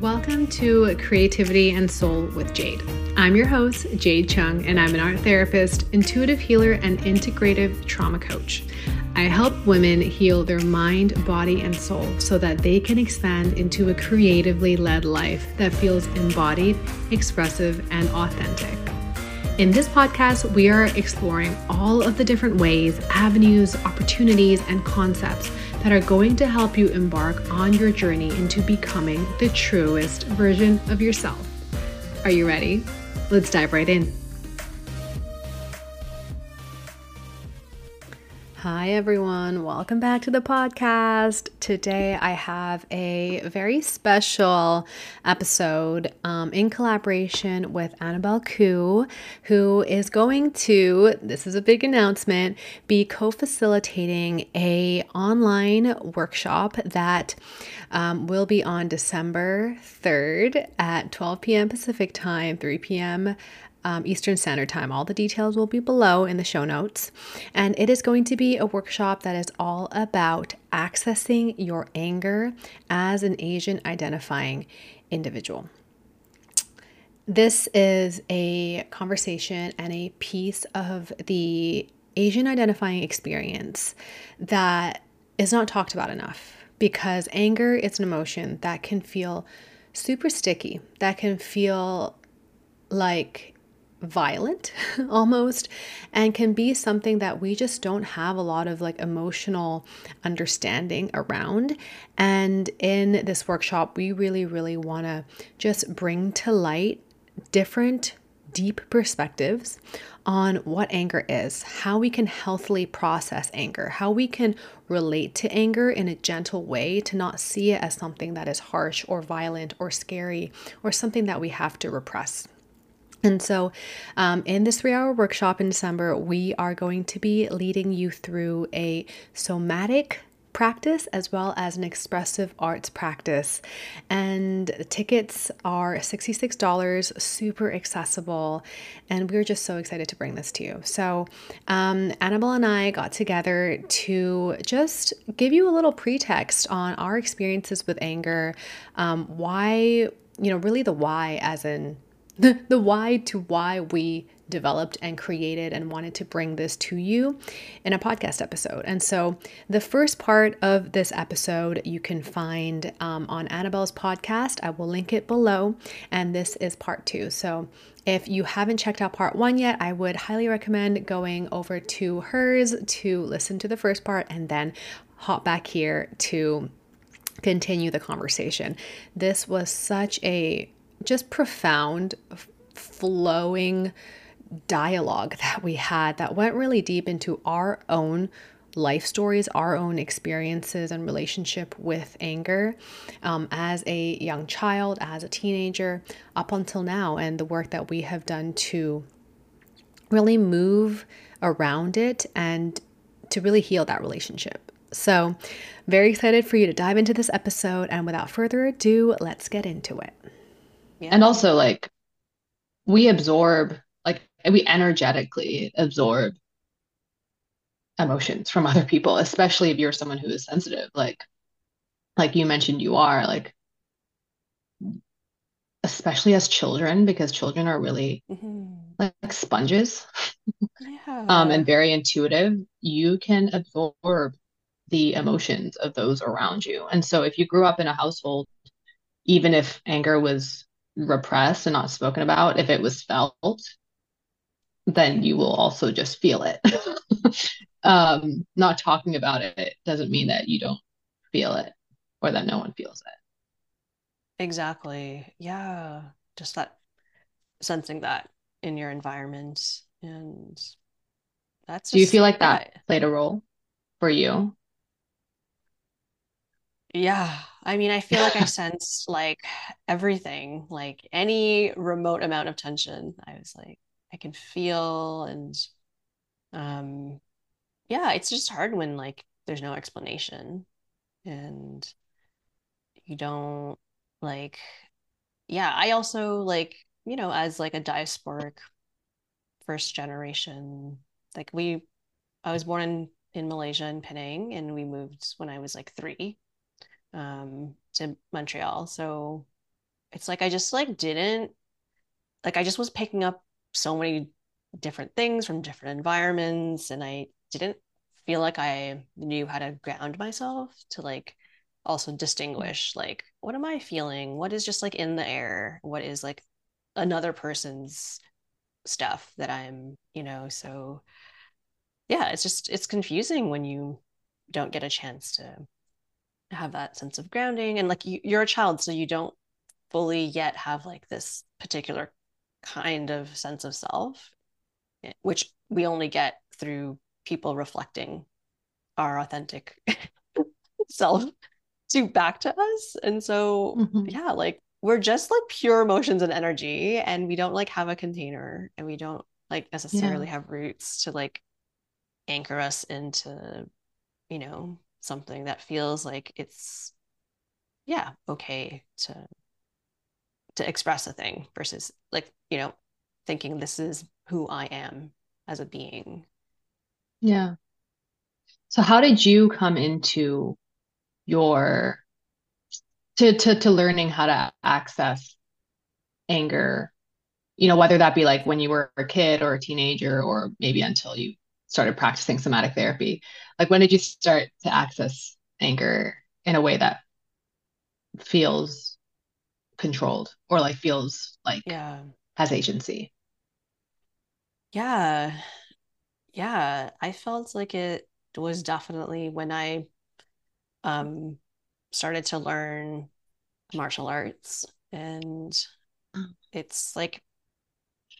Welcome to Creativity and Soul with Jade. I'm your host, Jade Chung, and I'm an art therapist, intuitive healer, and integrative trauma coach. I help women heal their mind, body, and soul so that they can expand into a creatively led life that feels embodied, expressive, and authentic. In this podcast, we are exploring all of the different ways, avenues, opportunities, and concepts that are going to help you embark on your journey into becoming the truest version of yourself. Are you ready? Let's dive right in. Hi, everyone. Welcome back to the podcast. Today, I have a very special episode um, in collaboration with Anabel Khoo, who is going to, this is a big announcement, be co facilitating a online workshop that um, will be on December 3rd at 12 p.m. Pacific time, 3 p.m um, Eastern Standard Time. All the details will be below in the show notes. And it is going to be a workshop that is all about accessing your anger as an Asian identifying individual. This is a conversation and a piece of the Asian identifying experience that is not talked about enough because anger is an emotion that can feel super sticky, that can feel like violent almost and can be something that we just don't have a lot of like emotional understanding around and in this workshop we really really want to just bring to light different deep perspectives on what anger is, how we can healthily process anger, how we can relate to anger in a gentle way to not see it as something that is harsh or violent or scary or something that we have to repress. And so, um, in this three hour workshop in December, we are going to be leading you through a somatic practice as well as an expressive arts practice. And tickets are $66, super accessible. And we're just so excited to bring this to you. So, um, Anabel and I got together to just give you a little pretext on our experiences with anger, um, why, you know, really the why, as in the, the why to why we developed and created and wanted to bring this to you in a podcast episode. And so, the first part of this episode you can find um, on Anabel's podcast. I will link it below. And this is part two. So, if you haven't checked out part one yet, I would highly recommend going over to hers to listen to the first part and then hop back here to continue the conversation. This was such a just profound, flowing dialogue that we had that went really deep into our own life stories, our own experiences and relationship with anger um, as a young child, as a teenager, up until now, and the work that we have done to really move around it and to really heal that relationship. So, very excited for you to dive into this episode. And without further ado, let's get into it. Yeah. And also like we absorb like we energetically absorb emotions from other people, especially if you're someone who is sensitive. Like like you mentioned you are like especially as children because children are really mm-hmm. like, like sponges yeah. um, and very intuitive you can absorb the emotions of those around you and so if you grew up in a household even if anger was repressed and not spoken about, if it was felt, then you will also just feel it. um, not talking about it doesn't mean that you don't feel it or that no one feels it. Exactly. Yeah. Just that sensing that in your environment. And that's do you feel like that played a role for you? Yeah. I mean, I feel like I sensed like everything, like any remote amount of tension. I was like, I can feel and um yeah, it's just hard when like there's no explanation and you don't like yeah, I also like, you know, as like a diasporic first generation, like we I was born in in Malaysia in Penang and we moved when I was like 3 um, to Montreal. So it's like I just like didn't like I just was picking up so many different things from different environments and I didn't feel like I knew how to ground myself to like also distinguish like what am I feeling? What is just like in the air? What is like another person's stuff that I'm, you know, so yeah, it's just it's confusing when you don't get a chance to have that sense of grounding and like you, you're a child so you don't fully yet have like this particular kind of sense of self eh, which we only get through people reflecting our authentic self to back to us and so mm-hmm. yeah like we're just like pure emotions and energy and we don't like have a container and we don't like necessarily yeah. have roots to like anchor us into you know something that feels like it's yeah okay to to express a thing versus like you know thinking this is who i am as a being. Yeah. So how did you come into your to to to learning how to access anger? You know whether that be like when you were a kid or a teenager or maybe until you started practicing somatic therapy. Like when did you start to access anger in a way that feels controlled or like feels like yeah. has agency? Yeah. Yeah. I felt like it was definitely when i um started to learn martial arts and mm. it's like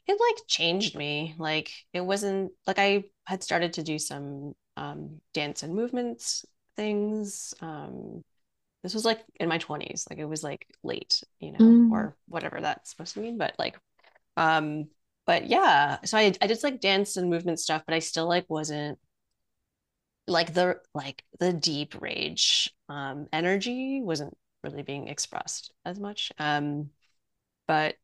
it like changed me. Like it wasn't like I had started to do some um, dance and movements things. Um, this was like in my 20s, like it was like late, you know, mm. or whatever that's supposed to mean. But like, um, but yeah, so I I just like dance and movement stuff, but I still like wasn't like the like the deep rage um energy wasn't really being expressed as much. Um, but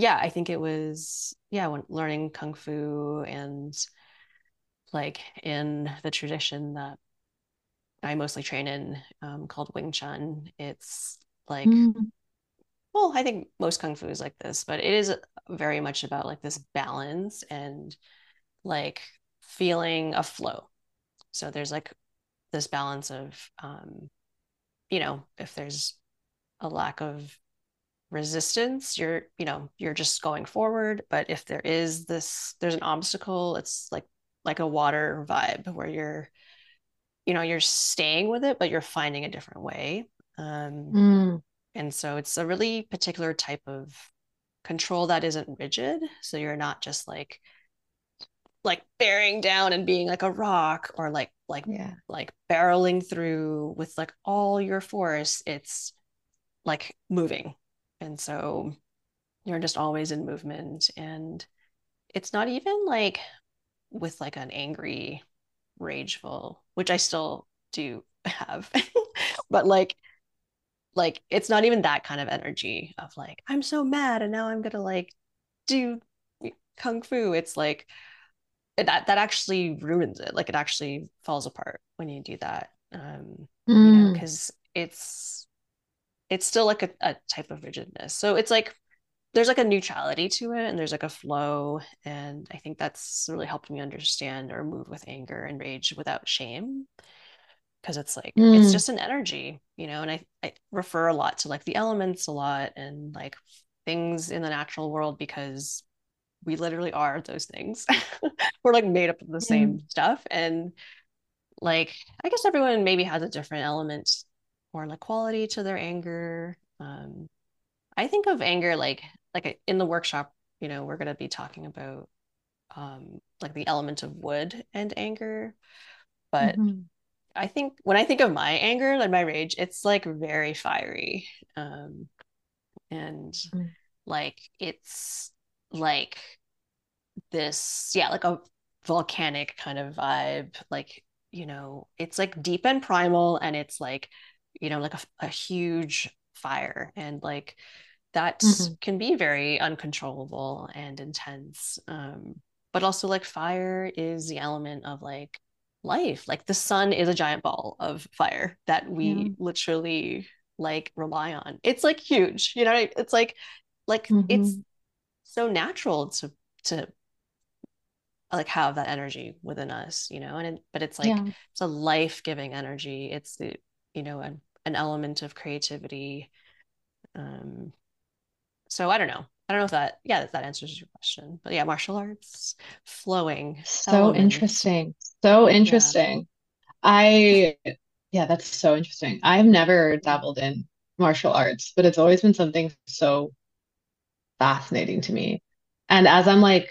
yeah, I think it was yeah, when learning kung fu and like in the tradition that I mostly train in um, called Wing Chun. It's like, mm. well, I think most kung fu is like this, but it is very much about like this balance and like feeling a flow. So there's like this balance of, um, you know, if there's a lack of resistance you're you know you're just going forward. But if there is this there's an obstacle it's like like a water vibe where you're you know you're staying with it but you're finding a different way. Um mm. and so it's a really particular type of control that isn't rigid. So you're not just like like bearing down and being like a rock or like like yeah. like barreling through with like all your force. It's like moving and so you're just always in movement. And it's not even like with like an angry, rageful, which I still do have, but like, like it's not even that kind of energy of like, I'm so mad and now I'm gonna like do kung fu. It's like that that actually ruins it. Like it actually falls apart when you do that. Um, mm. you know, because it's it's still like a, a type of rigidness. So it's like there's like a neutrality to it and there's like a flow. And I think that's really helped me understand or move with anger and rage without shame. Cause it's like mm. it's just an energy, you know, and I, I refer a lot to like the elements a lot and like things in the natural world because we literally are those things. We're like made up of the mm. same stuff. And like I guess everyone maybe has a different element or like quality to their anger. Um, I think of anger like like in the workshop, you know, we're going to be talking about um, like the element of wood and anger, but mm-hmm. I think when I think of my anger and my rage, it's like very fiery, um, and mm-hmm. like it's like this, yeah, like a volcanic kind of vibe, like you know, it's like deep and primal, and it's like you know like a, a huge fire and like that mm-hmm. can be very uncontrollable and intense um, but also like fire is the element of like life like the sun is a giant ball of fire that we yeah. literally like rely on. It's like huge, you know, it's like like mm-hmm. it's so natural to to like have that energy within us, you know, and it, but it's like yeah. it's a life-giving energy. It's the you know an, an element of creativity. Um so I don't know. I don't know if that yeah that answers your question. But yeah, martial arts flowing. So interesting. So interesting. Yeah. I yeah, that's so interesting. I've never dabbled in martial arts, but it's always been something so fascinating to me. And as I'm like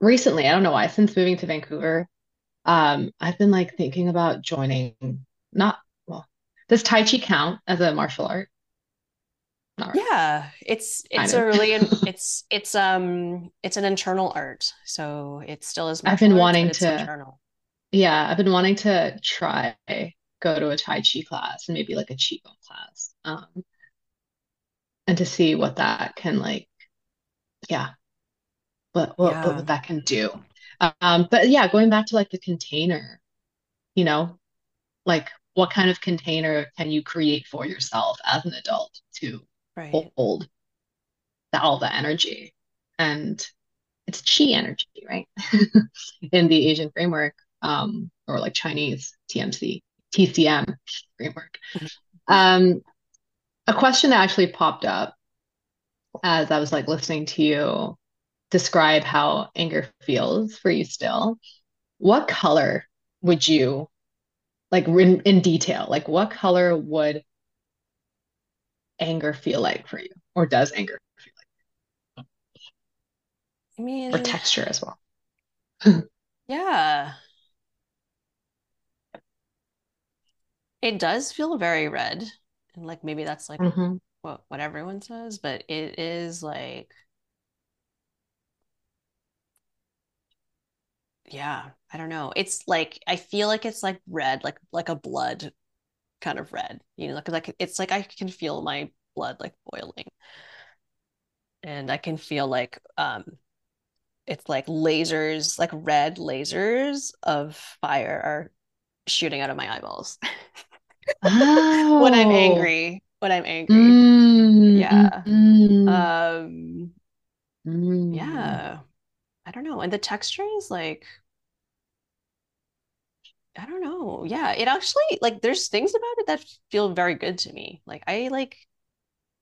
recently, I don't know why, since moving to Vancouver, um, I've been like thinking about joining not does Tai Chi count as a martial art? Right. Yeah, it's it's a really it's it's um it's an internal art, so it still is. I've been arts, wanting to. Internal yeah, I've been wanting to try go to a Tai Chi class and maybe like a Qigong class. Um, and to see what that can like, yeah, what what, yeah. what that can do. Um, but yeah, going back to like the container, you know, like what kind of container can you create for yourself as an adult to right. hold that, all the energy? And it's chi energy, right? In the Asian framework um, or like Chinese TMC, TCM framework. Mm-hmm. Um, a question that actually popped up as I was like listening to you describe how anger feels for you still. What color would you like in, in detail? Like what color would anger feel like for you? Or does anger feel like? I mean, or texture as well. yeah. It does feel very red. And like maybe that's like mm-hmm. what what everyone says, but it is like yeah, I don't know. It's like I feel like it's like red, like like a blood kind of red. You know, like like it's like I can feel my blood like boiling. And I can feel like um it's like lasers, like red lasers of fire are shooting out of my eyeballs. oh. when I'm angry. When I'm angry. Mm, yeah. Mm, um mm. yeah. I don't know. And the texture is like I don't know. Yeah, it actually like there's things about it that feel very good to me. Like I like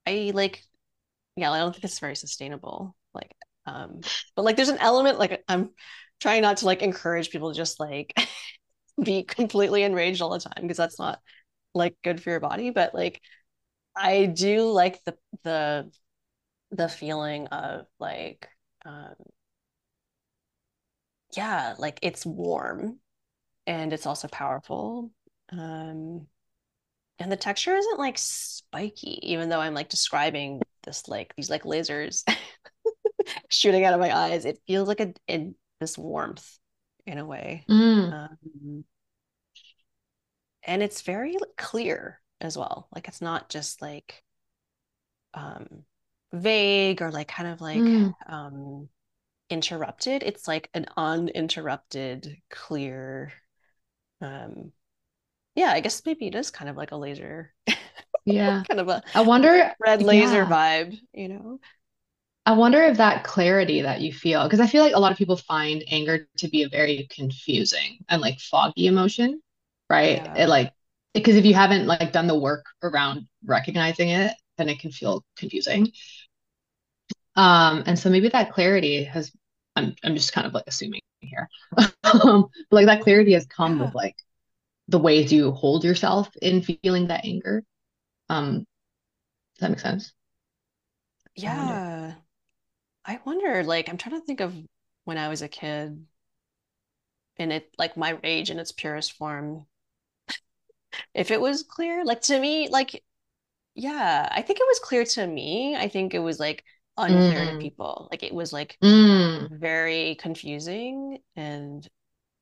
I like yeah, I don't think it's very sustainable. Like um but like there's an element like I'm trying not to like encourage people to just like be completely enraged all the time because that's not like good for your body but like i do like the the the feeling of like um yeah like it's warm and it's also powerful um and the texture isn't like spiky even though i'm like describing this like these like lasers shooting out of my eyes it feels like a, a this warmth in a way mm. um, and it's very clear as well like it's not just like um vague or like kind of like mm. um interrupted. It's like an uninterrupted clear um yeah i guess maybe it is kind of like a laser yeah. kind of a i wonder red laser yeah. vibe you know? I wonder if that clarity that you feel, because I feel like a lot of people find anger to be a very confusing and like foggy emotion right? Yeah. it like because if you haven't like done the work around recognizing it then it can feel confusing. Um and so maybe that clarity has i'm, I'm just kind of like assuming here. Um, but like that clarity has come yeah. with like the ways you hold yourself in feeling that anger. Um does that make sense? Yeah I wonder, I wonder like i'm trying to think of when i was a kid and it like my rage in its purest form if it was clear like to me like yeah i think it was clear to me. I think it was like unclear mm. to people like it was like mm. very confusing and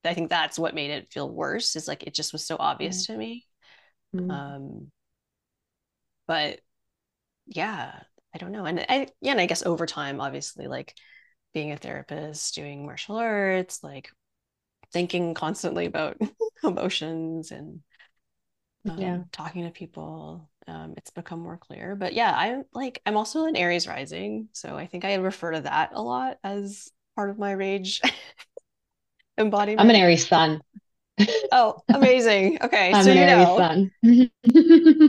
i think that's what made it feel worse is like it just was so obvious mm. to me mm. um but yeah i don't know and i yeah and i guess over time obviously like being a therapist doing martial arts like thinking constantly about emotions and um, yeah talking to people um, it's become more clear. But yeah, I'm like I'm also an Aries rising, so I think I refer to that a lot as part of my rage embodiment. I'm an Aries sun. oh, amazing. Okay, I'm so an you Aries know, sun.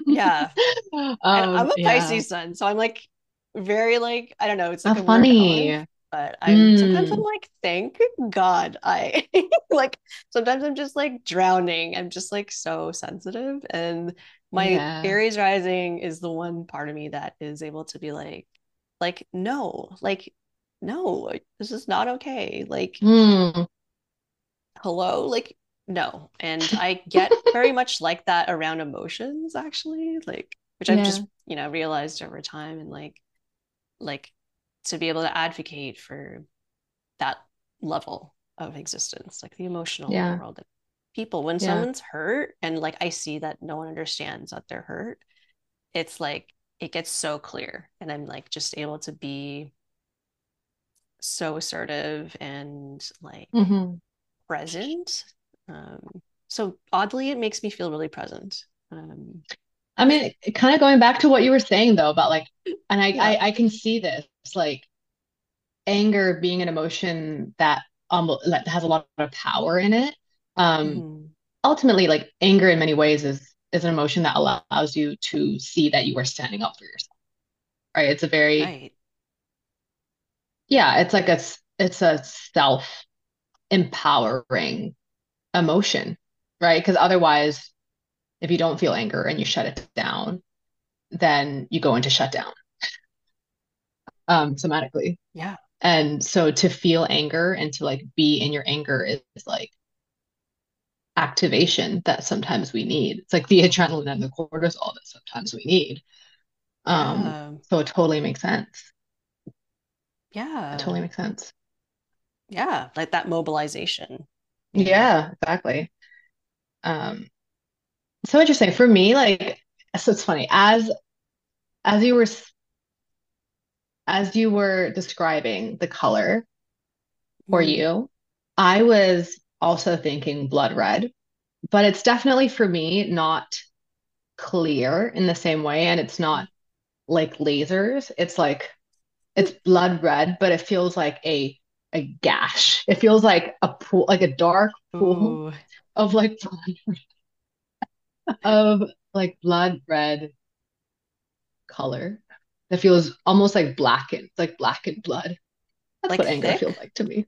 yeah, and I'm Um, a yeah. Pisces sun, so I'm like very like I don't know, it's like funny. but I'm sometimes I'm Mm, like, thank God I like sometimes I'm just like drowning. I'm just like so sensitive, and my yeah. Aries rising is the one part of me that is able to be like, like no, like no, this is not okay. Like Mm, hello, like no. And I get very much like that around emotions, actually, like which I've just you know realized over time, and like like to be able to advocate for that level of existence, like the emotional Yeah. world. People, when Yeah. someone's hurt and like I see that no one understands that they're hurt, it's like it gets so clear. And I'm like just able to be so assertive and like Mhm. present. Um, so oddly, it makes me feel really present. Um, I mean, kind of going back to what you were saying though about like, and I, yeah. I, I can see this like anger being an emotion that almost that has a lot of power in it. Um, Mhm. ultimately, like anger in many ways is is an emotion that allows you to see that you are standing up for yourself, right? It's a very, Right. yeah, it's like a, it's a self-empowering emotion, right? Because otherwise, if you don't feel anger and you shut it down, then you go into shutdown, um, somatically. Yeah. And so to feel anger and to like be in your anger is, like activation that sometimes we need. It's like the adrenaline and the cortisol that sometimes we need. Um, Yeah. so it totally makes sense. It Yeah. totally makes sense. Yeah. Like that mobilization. Yeah, exactly. Um, so interesting for me, like, so it's funny as as you were as you were describing the color for Mhm. you, I was also thinking blood red, but it's definitely for me not clear in the same way, and it's not like lasers. It's like it's blood red, but it feels like a a gash. It feels like a pool, like a dark pool Ooh. of like blood, of like blood red color that feels almost like blackened, like blackened blood. That's Like what anger thick? feels like to me.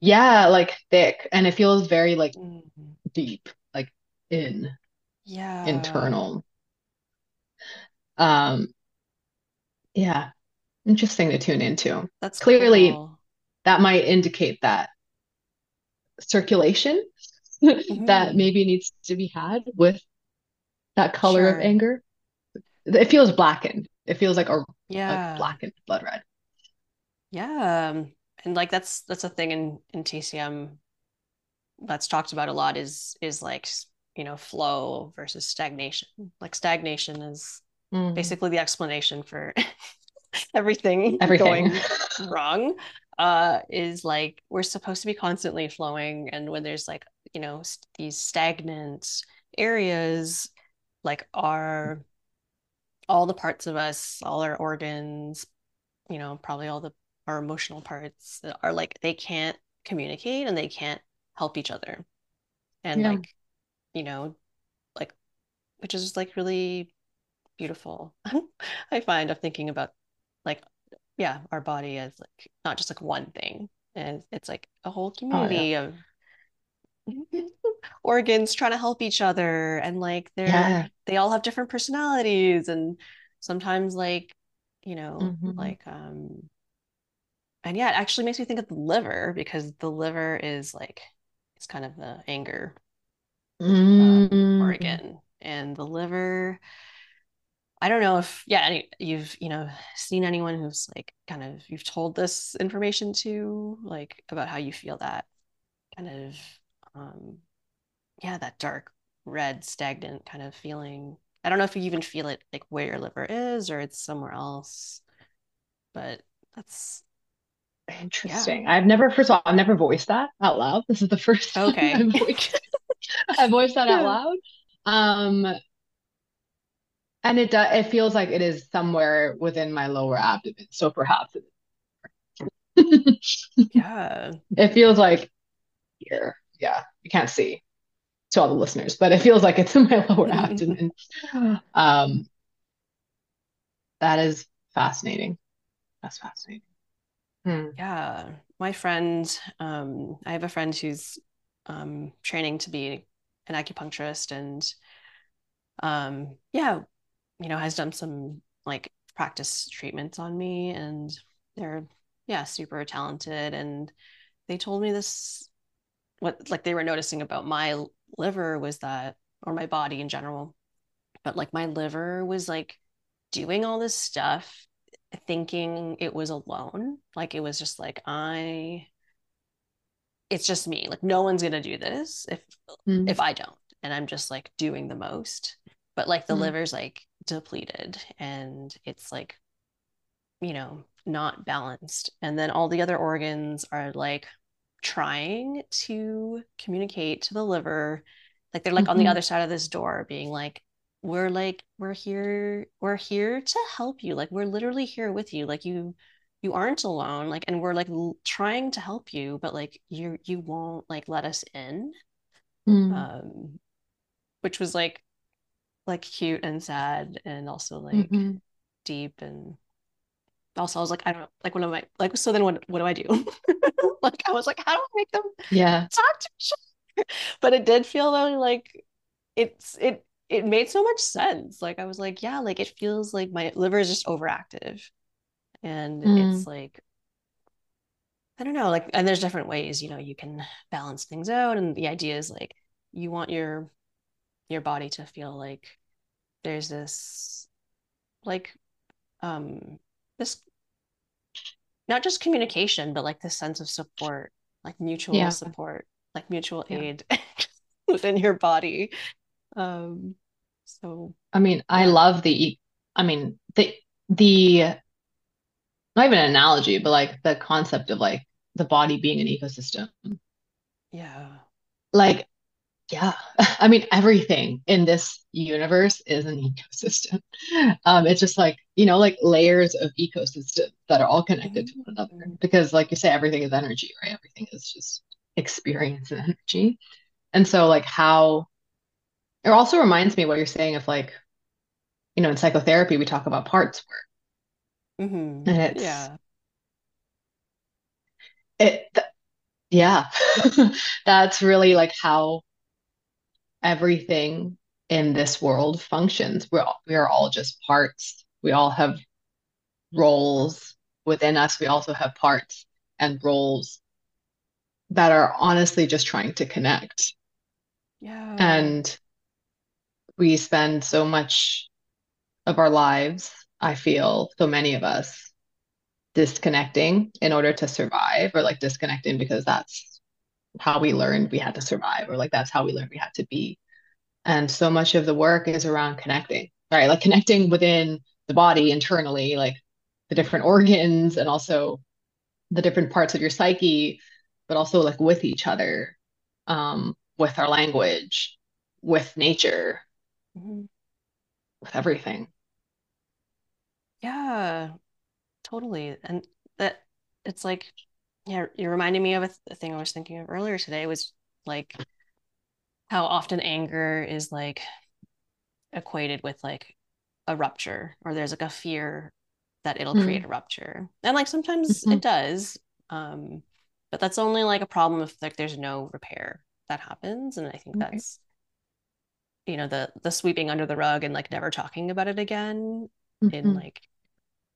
Yeah, like thick, and it feels very like Mhm. deep, like in Yeah. internal. Um, yeah, interesting to tune into. That's Clearly, cool. that might indicate that circulation that Mhm. maybe needs to be had with that color of anger. It feels blackened. It feels like a Yeah. blackened blood red. Yeah. And like that's that's a thing in in TCM that's talked about a lot is is like, you know, flow versus stagnation. Like stagnation is Mm, basically the explanation for everything everything. going wrong uh is like we're supposed to be constantly flowing and when there's like you know s- these stagnant areas like our all the parts of us all our organs you know probably all the our emotional parts that are like they can't communicate and they can't help each other and Yeah. like you know like which is just like really beautiful I find of thinking about like yeah, our body as like not just like one thing. And it's like a whole Oh yeah. community of organs trying to help each other and like they're Yeah. they all have different personalities and sometimes like you know hmm like um and yeah it actually makes me think of the liver because the liver is like it's kind of the anger um mm organ and the liver I don't know if yeah, any, you've you know seen anyone who's like kind of you've told this information to like about how you feel that kind of um yeah, that dark red stagnant kind of feeling. I don't know if you even feel it like where your liver is or it's somewhere else, but that's yeah. Interesting. I've never, first of all, I've never voiced that out loud. This is the first time Okay. I've voiced I voiced that out loud. Um, and it does it feels like it is somewhere within my lower abdomen so perhaps yeah it feels like here yeah you can't see to all the listeners but it feels like it's in my lower abdomen um that is fascinating that's fascinating hmm. yeah my friend um i have a friend who's um training to be an acupuncturist and um yeah you know has done some like practice treatments on me and they're yeah super talented and they told me this what like they were noticing about my liver was that or my body in general but like my liver was like doing all this stuff thinking it was alone like it was just like i it's just me like no one's gonna do this if mm. if i don't and i'm just like doing the most but like the mm. liver's like depleted and it's like you know not balanced and then all the other organs are like trying to communicate to the liver like they're like mm-hmm. on the mm-hmm. other side of this door being like we're like we're here we're here to help you like we're literally here with you like you you aren't alone like and we're like l- trying to help you but like you you won't like let us in mm. um which was like like cute and sad and also like mm-hmm. deep and also I was like, I don't know, like what am I like so then what what do I do? like I was like, how do I make them yeah talk to each other but it did feel though like it's it it made so much sense. Like I was like, yeah, like it feels like my liver is just overactive. And mm. it's like I don't know, like and there's different ways, you know, you can balance things out. And the idea is like you want your your body to feel like there's this like um this not just communication but like this sense of support like mutual yeah. support like mutual yeah. aid within your body um so i mean i love the i mean the the not even an analogy but like the concept of like the body being an ecosystem. Yeah. Like yeah. I mean everything in this universe is an ecosystem. Um it's just like you know like layers of ecosystem that are all connected to one another. Mm-hmm. because like you say everything is energy right? Everything is just experience and energy. And so like how it also reminds me what you're saying of like you know in psychotherapy we talk about parts work mm-hmm. and it's yeah it th- yeah that's really like how everything in this world functions. We're all, we are all just parts. We all have roles within us. We also have parts and roles that are honestly just trying to connect. Yeah. And we spend so much of our lives, I feel, so many of us disconnecting in order to survive or like disconnecting because that's how we learned we had to survive or like that's how we learned we had to be. And so much of the work is around connecting right? Like connecting within the body internally like the different organs and also the different parts of your psyche but also like with each other um with our language with nature mm-hmm. with everything yeah totally and that it's like yeah, you're reminding me of a, th- a thing I was thinking of earlier today was like how often anger is like equated with like a rupture or there's like a fear that it'll mm. create a rupture. And like sometimes mm-hmm. it does. Um, but that's only like a problem if like there's no repair that happens. And I think okay. that's you know, the the sweeping under the rug and like never talking about it again mm-hmm. in like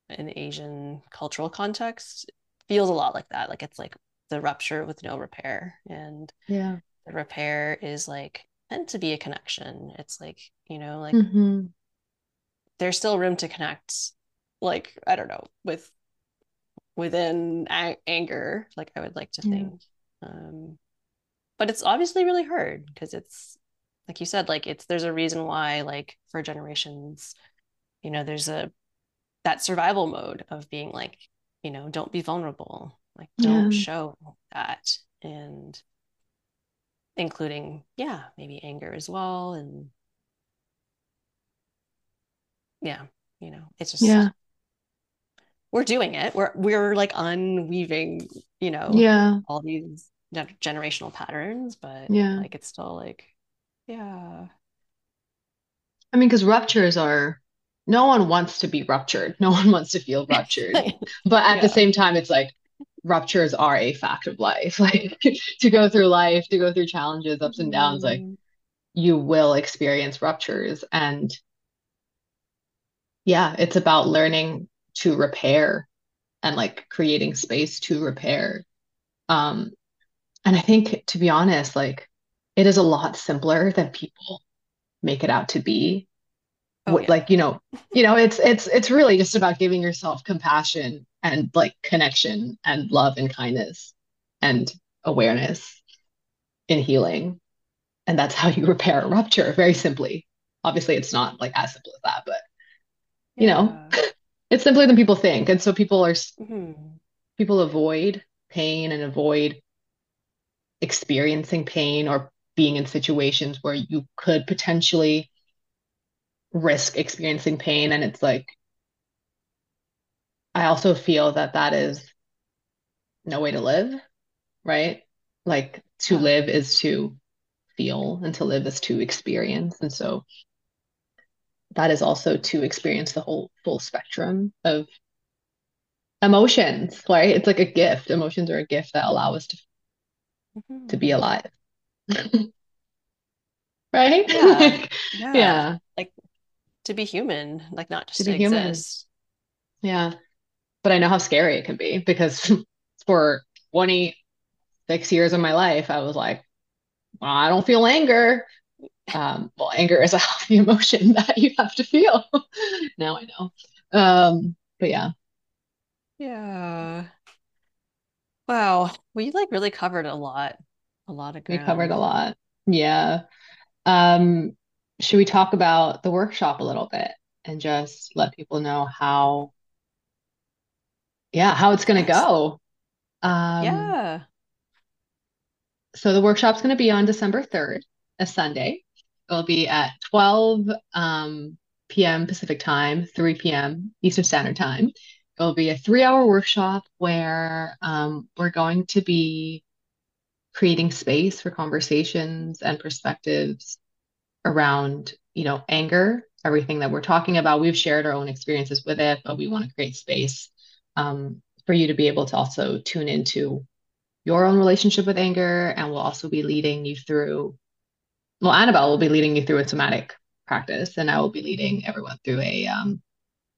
an Asian cultural context feels a lot like that. Like it's like the rupture with no repair. And yeah, the repair is like meant to be a connection. It's like, you know, like mm-hmm. there's still room to connect, like, I don't know, with within a- anger, like I would like to yeah. think. Um, but it's obviously really hard because it's like you said, like it's there's a reason why, like for generations, you know, there's a that survival mode of being like you know don't be vulnerable like don't yeah. show that and including yeah maybe anger as well and yeah, you know, it's just Yeah. we're doing it. We're we're like unweaving, you know, Yeah. all these generational patterns, but Yeah. like it's still like, yeah, I mean, because ruptures are, no one wants to be ruptured. No one wants to feel ruptured. But at the same time, it's like ruptures are a fact of life. Like to go through life, to go through challenges, ups and downs, like Mm, you will experience ruptures. And yeah, it's about learning to repair and like creating space to repair. Um, and I think to be honest, like it is a lot simpler than people make it out to be. Oh yeah. Like, you know, you know, it's it's it's really just about giving yourself compassion and like connection and love and kindness and awareness in healing. And that's how you repair a rupture, very simply. Obviously, it's not like as simple as that, but you know, it's simpler than people think. And so people are Mhm. people avoid pain and avoid experiencing pain or being in situations where you could potentially risk experiencing pain. And it's like, I also feel that that is no way to live, right? Like to live is to feel, and to live is to experience. And so that is also to experience the whole full spectrum of emotions, right? It's like a gift. Emotions are a gift that allow us to, mm-hmm. to be alive. Right? Yeah. Like, Yeah. yeah, Like to be human, like not just to to be human. exist. Yeah. But I know how scary it can be because for 26 years of my life, I was like, well, I don't feel anger. Um, well, anger is a healthy emotion that you have to feel. Now I know. Um, but yeah, Yeah. Wow. We like really covered a lot, a lot of we covered a lot. Yeah. Um, should we talk about the workshop a little bit and just let people know how, yeah, how it's going to go? Um, Yeah. so the workshop's going to be on December 3rd, a Sunday. It'll be at 12 um, p.m. Pacific time, 3 p.m. Eastern Standard Time. It'll be a three-hour workshop where um, we're going to be creating space for conversations and perspectives around, you know, anger, everything that we're talking about. We've shared our own experiences with it, but we want to create space um, for you to be able to also tune into your own relationship with anger. And we'll also be leading you through, well, Anabel will be leading you through a somatic practice, and I will be leading everyone through a um,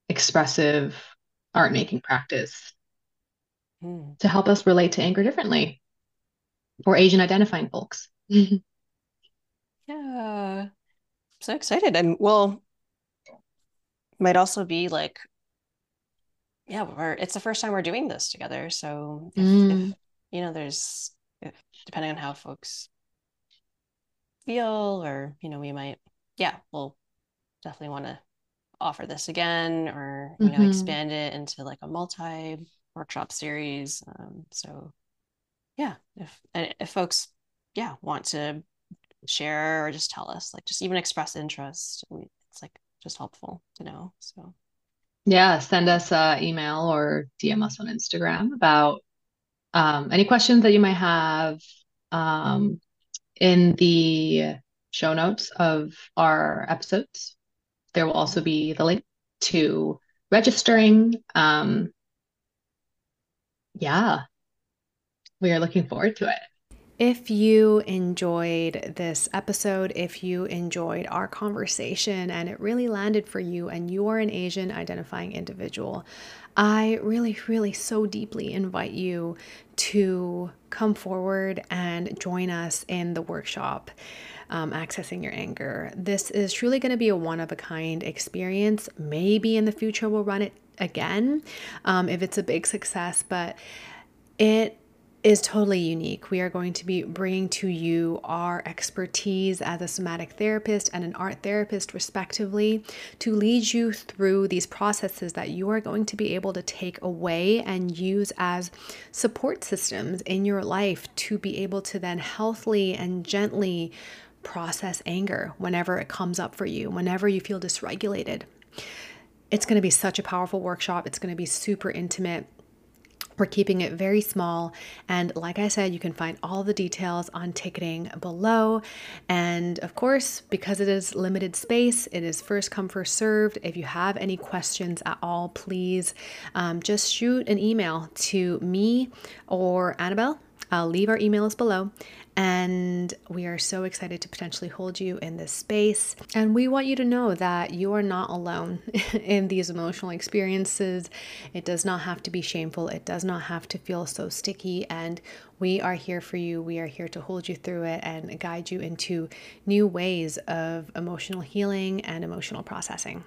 expressive art making practice Mm. to help us relate to anger differently for Asian identifying folks. Yeah. So excited. And well, might also be like, yeah, we're it's the first time we're doing this together. So if if Mm, you know, there's if depending on how folks feel, or you know, we might, yeah, we'll definitely want to offer this again, or you know, mhm. expand it into like a multi workshop series. Um, so yeah, if if folks, yeah, want to share or just tell us, like just even express interest, it's like just helpful to know. So Yeah, send us an email or DM us on Instagram about um, any questions that you might have. Um, in the show notes of our episodes, there will also be the link to registering. Um, yeah, we are looking forward to it. If you enjoyed this episode, if you enjoyed our conversation and it really landed for you, and you are an Asian identifying individual, I really, really so deeply invite you to come forward and join us in the workshop. Um, accessing your anger. This is truly going to be a one of a kind experience. Maybe in the future we'll run it again um, if it's a big success, but it is totally unique. We are going to be bringing to you our expertise as a somatic therapist and an art therapist, respectively, to lead you through these processes that you are going to be able to take away and use as support systems in your life to be able to then healthily and gently process anger whenever it comes up for you, whenever you feel dysregulated. it's going to be such a powerful workshop. It's going to be super intimate. We're keeping it very small. And like I said, you can find all the details on ticketing below. And of course, because it is limited space, it is first come, first served. If you have any questions at all, please um, just shoot an email to me or Anabel. I'll leave our emails below and we are so excited to potentially hold you in this space. And we want you to know that you are not alone in these emotional experiences. It does not have to be shameful, it does not have to feel so sticky. And we are here for you. We are here to hold you through it and guide you into new ways of emotional healing and emotional processing.